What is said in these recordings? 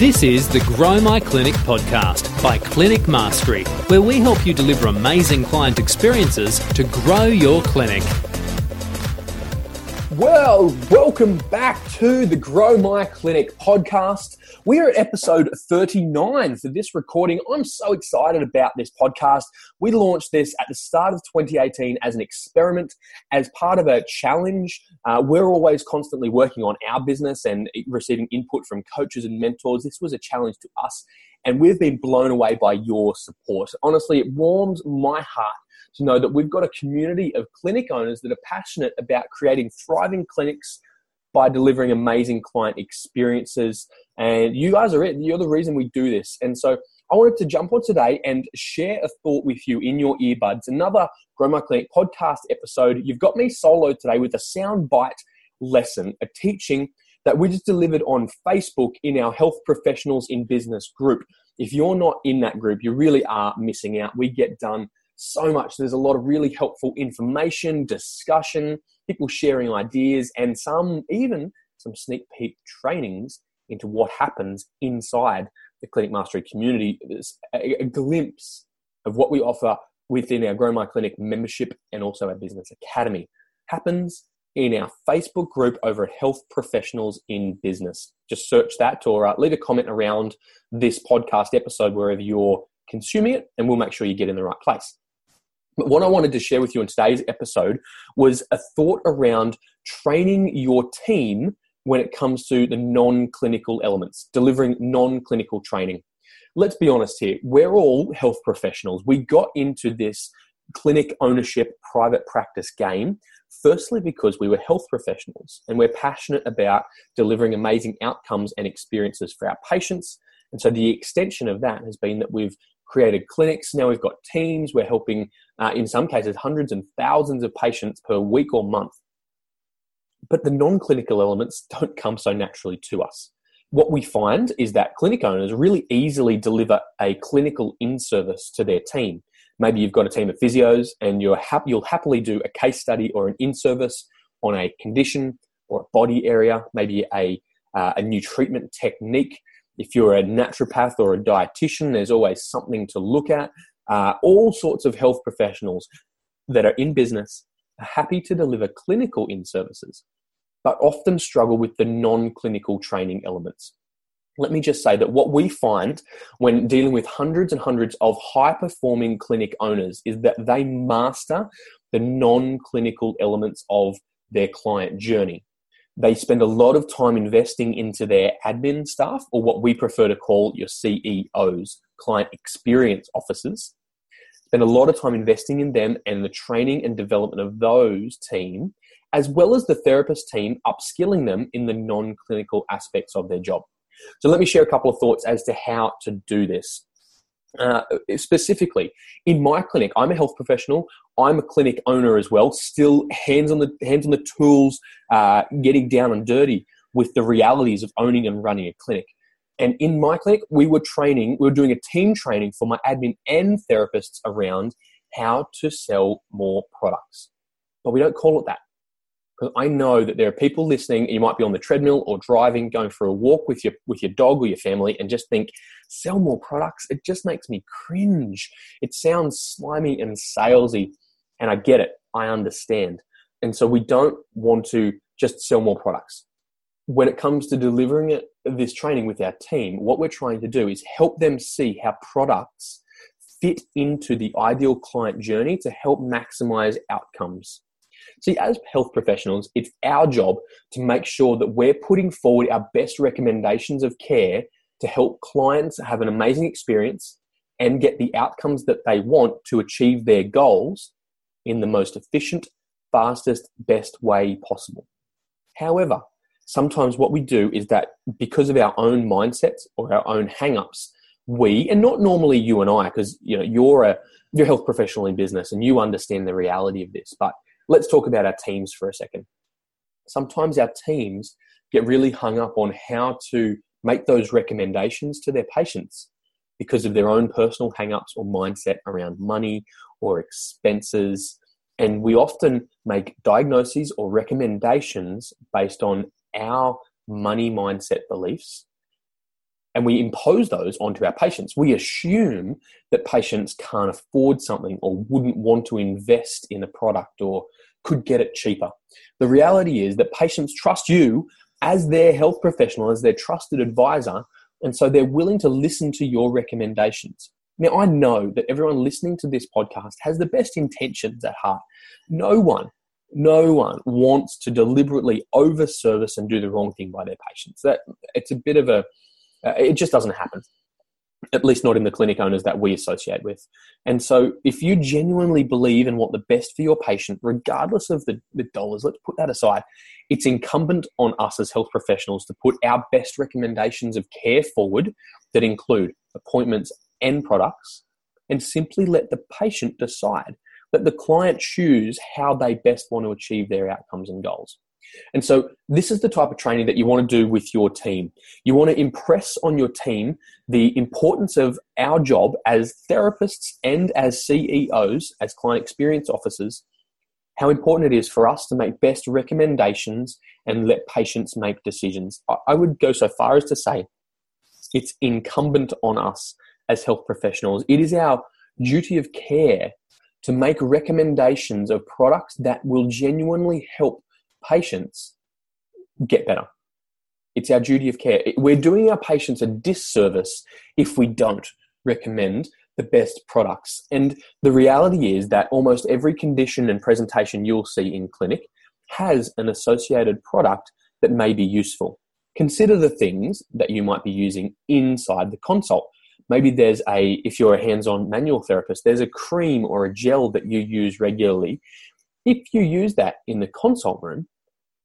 This is the Grow My Clinic podcast by Clinic Mastery, where we help you deliver amazing client experiences to grow your clinic. Well, welcome back to the Grow My Clinic podcast. We are at episode 39 for this recording. I'm so excited about this podcast. We launched this at the start of 2018 as an experiment, as part of a challenge. Uh, we're always constantly working on our business and receiving input from coaches and mentors. This was a challenge to us, and we've been blown away by your support. Honestly, it warms my heart to know that we've got a community of clinic owners that are passionate about creating thriving clinics by delivering amazing client experiences. And you guys are it. You're the reason we do this. And so I wanted to jump on today and share a thought with you in your earbuds. Another Grow My Clinic podcast episode. You've got me solo today with a sound bite lesson, a teaching that we just delivered on Facebook in our Health Professionals in Business group. If you're not in that group, you really are missing out. We get done so much. There's a lot of really helpful information, discussion, people sharing ideas, and some even some sneak peek trainings into what happens inside the Clinic Mastery community. There's a, a glimpse of what we offer within our Grow My Clinic membership and also our Business Academy. Happens in our Facebook group over at Health Professionals in Business. Just search that or uh, leave a comment around this podcast episode wherever you're consuming it, and we'll make sure you get in the right place. What I wanted to share with you in today's episode was a thought around training your team when it comes to the non clinical elements, delivering non clinical training. Let's be honest here, we're all health professionals. We got into this clinic ownership private practice game firstly because we were health professionals and we're passionate about delivering amazing outcomes and experiences for our patients. And so the extension of that has been that we've created clinics. Now we've got teams. We're helping, uh, in some cases, hundreds and thousands of patients per week or month. But the non clinical elements don't come so naturally to us. What we find is that clinic owners really easily deliver a clinical in service to their team. Maybe you've got a team of physios and you're you'll happily do a case study or an in service on a condition or a body area, maybe a, uh, a new treatment technique if you're a naturopath or a dietitian, there's always something to look at. Uh, all sorts of health professionals that are in business are happy to deliver clinical in services, but often struggle with the non clinical training elements. Let me just say that what we find when dealing with hundreds and hundreds of high performing clinic owners is that they master the non clinical elements of their client journey. They spend a lot of time investing into their admin staff, or what we prefer to call your CEOs, client experience officers. Spend a lot of time investing in them and the training and development of those team, as well as the therapist team upskilling them in the non clinical aspects of their job. So, let me share a couple of thoughts as to how to do this. Uh, specifically in my clinic i'm a health professional. I'm a clinic owner as well still hands on the hands on the tools uh, getting down and dirty with the realities of owning and running a clinic. And in my clinic we were training we were doing a team training for my admin and therapists around how to sell more products. But we don't call it that because I know that there are people listening. You might be on the treadmill or driving, going for a walk with your with your dog or your family, and just think, sell more products. It just makes me cringe. It sounds slimy and salesy, and I get it. I understand, and so we don't want to just sell more products. When it comes to delivering it, this training with our team, what we're trying to do is help them see how products fit into the ideal client journey to help maximize outcomes. See, as health professionals, it's our job to make sure that we're putting forward our best recommendations of care to help clients have an amazing experience and get the outcomes that they want to achieve their goals in the most efficient, fastest, best way possible. However, sometimes what we do is that because of our own mindsets or our own hang-ups, we and not normally you and I, because you know you're a you're a health professional in business and you understand the reality of this, but let's talk about our teams for a second. Sometimes our teams get really hung up on how to make those recommendations to their patients because of their own personal hang-ups or mindset around money or expenses. And we often make diagnoses or recommendations based on our money mindset beliefs and we impose those onto our patients. We assume that patients can't afford something or wouldn't want to invest in a product or could get it cheaper. The reality is that patients trust you as their health professional, as their trusted advisor, and so they're willing to listen to your recommendations. Now, I know that everyone listening to this podcast has the best intentions at heart. No one, no one wants to deliberately overservice and do the wrong thing by their patients. That it's a bit of a, uh, it just doesn't happen at least not in the clinic owners that we associate with. And so, if you genuinely believe in what the best for your patient, regardless of the, the dollars, let's put that aside, it's incumbent on us as health professionals to put our best recommendations of care forward that include appointments and products, and simply let the patient decide. Let the client choose how they best want to achieve their outcomes and goals. And so, this is the type of training that you want to do with your team. You want to impress on your team the importance of our job as therapists and as CEOs, as client experience officers, how important it is for us to make best recommendations and let patients make decisions. I would go so far as to say it's incumbent on us as health professionals. It is our duty of care to make recommendations of products that will genuinely help patients get better. It's our duty of care. We're doing our patients a disservice if we don't recommend the best products. And the reality is that almost every condition and presentation you'll see in clinic has an associated product that may be useful. Consider the things that you might be using inside the consult. Maybe there's a, if you're a hands on manual therapist, there's a cream or a gel that you use regularly if you use that in the consult room,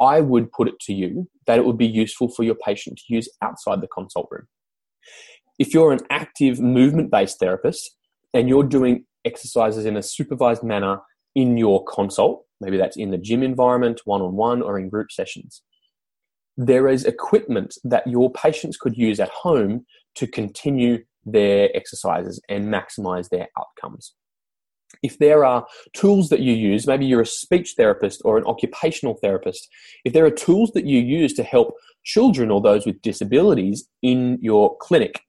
I would put it to you that it would be useful for your patient to use outside the consult room. If you're an active movement based therapist and you're doing exercises in a supervised manner in your consult, maybe that's in the gym environment, one on one, or in group sessions, there is equipment that your patients could use at home to continue their exercises and maximize their outcomes if there are tools that you use, maybe you're a speech therapist or an occupational therapist, if there are tools that you use to help children or those with disabilities in your clinic,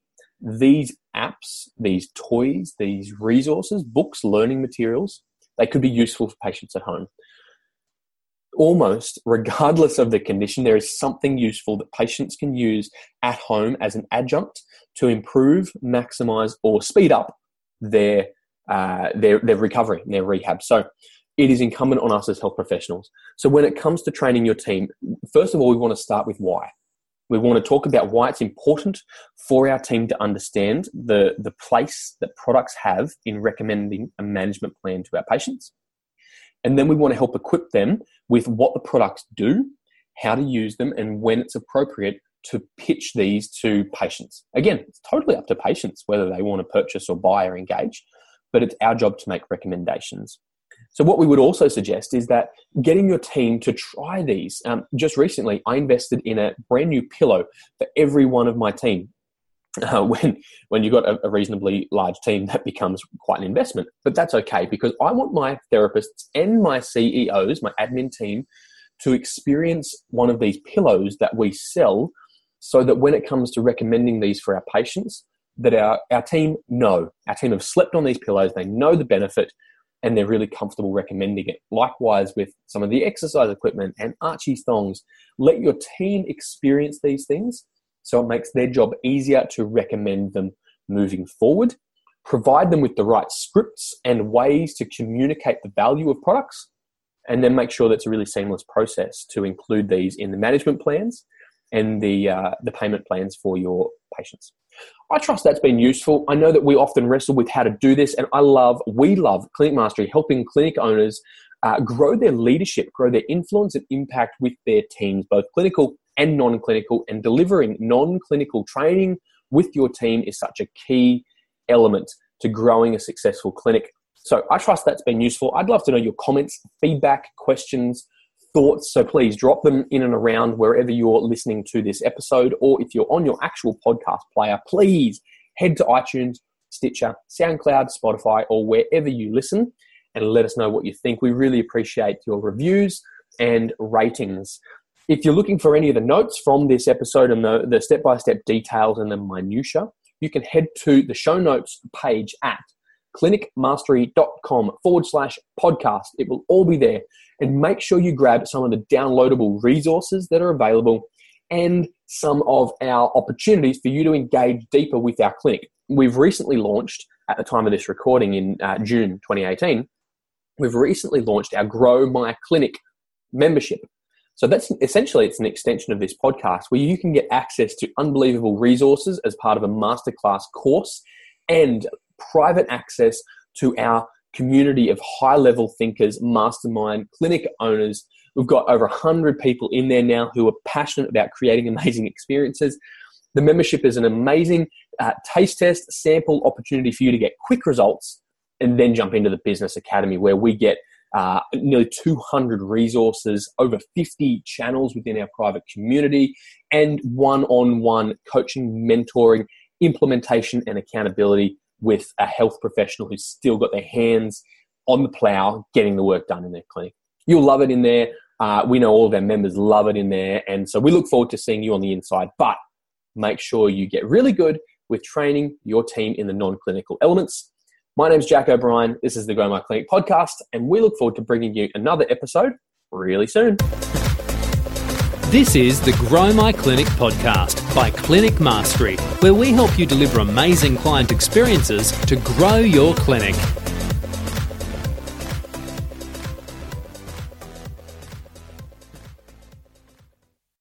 these apps, these toys, these resources, books, learning materials, they could be useful for patients at home. Almost regardless of the condition, there is something useful that patients can use at home as an adjunct to improve, maximize, or speed up their uh, their, their recovery and their rehab. So it is incumbent on us as health professionals. So when it comes to training your team, first of all, we want to start with why. We want to talk about why it's important for our team to understand the, the place that products have in recommending a management plan to our patients. And then we want to help equip them with what the products do, how to use them, and when it's appropriate to pitch these to patients. Again, it's totally up to patients whether they want to purchase or buy or engage but it's our job to make recommendations. So, what we would also suggest is that getting your team to try these. Um, just recently, I invested in a brand new pillow for every one of my team. Uh, when when you've got a, a, reasonably large team, that becomes quite an investment. But that's okay because I want my therapists and my CEOs, my admin team, to experience one of these pillows that we sell so that when it comes to recommending these for our patients, that our, our team know. Our team have slept on these pillows, they know the benefit, and they're really comfortable recommending it. Likewise, with some of the exercise equipment and Archie thongs, let your team experience these things so it makes their job easier to recommend them moving forward. Provide them with the right scripts and ways to communicate the value of products, and then make sure that's a really seamless process to include these in the management plans and the, uh, the payment plans for your patients. I trust that's been useful. I know that we often wrestle with how to do this, and I love, we love Clinic Mastery helping clinic owners uh, grow their leadership, grow their influence and impact with their teams, both clinical and non clinical, and delivering non clinical training with your team is such a key element to growing a successful clinic. So I trust that's been useful. I'd love to know your comments, feedback, questions, thoughts. So please drop them in and around wherever you're listening to this episode, or if you're on your actual podcast player, please head to iTunes, Stitcher, SoundCloud, Spotify, or wherever you listen and let us know what you think. We really appreciate your reviews and ratings. If you're looking for any of the notes from this episode and the step by step details and the minutiae, you can head to the show notes page at clinicmastery.com forward slash podcast. It will all be there. And make sure you grab some of the downloadable resources that are available and some of our opportunities for you to engage deeper with our clinic. We've recently launched, at the time of this recording in uh, June 2018, we've recently launched our Grow My Clinic membership. So that's essentially it's an extension of this podcast where you can get access to unbelievable resources as part of a masterclass course and private access to our community of high level thinkers, mastermind, clinic owners. We've got over 100 people in there now who are passionate about creating amazing experiences. The membership is an amazing uh, taste test, sample opportunity for you to get quick results and then jump into the Business Academy where we get uh, nearly 200 resources, over 50 channels within our private community, and one on one coaching, mentoring, implementation, and accountability with a health professional who's still got their hands on the plow getting the work done in their clinic. You'll love it in there. Uh, we know all of our members love it in there. And so we look forward to seeing you on the inside. But make sure you get really good with training your team in the non clinical elements my name's Jack O'Brien. This is the Grow My Clinic podcast, and we look forward to bringing you another episode really soon. This is the Grow My Clinic podcast by Clinic Mastery, where we help you deliver amazing client experiences to grow your clinic.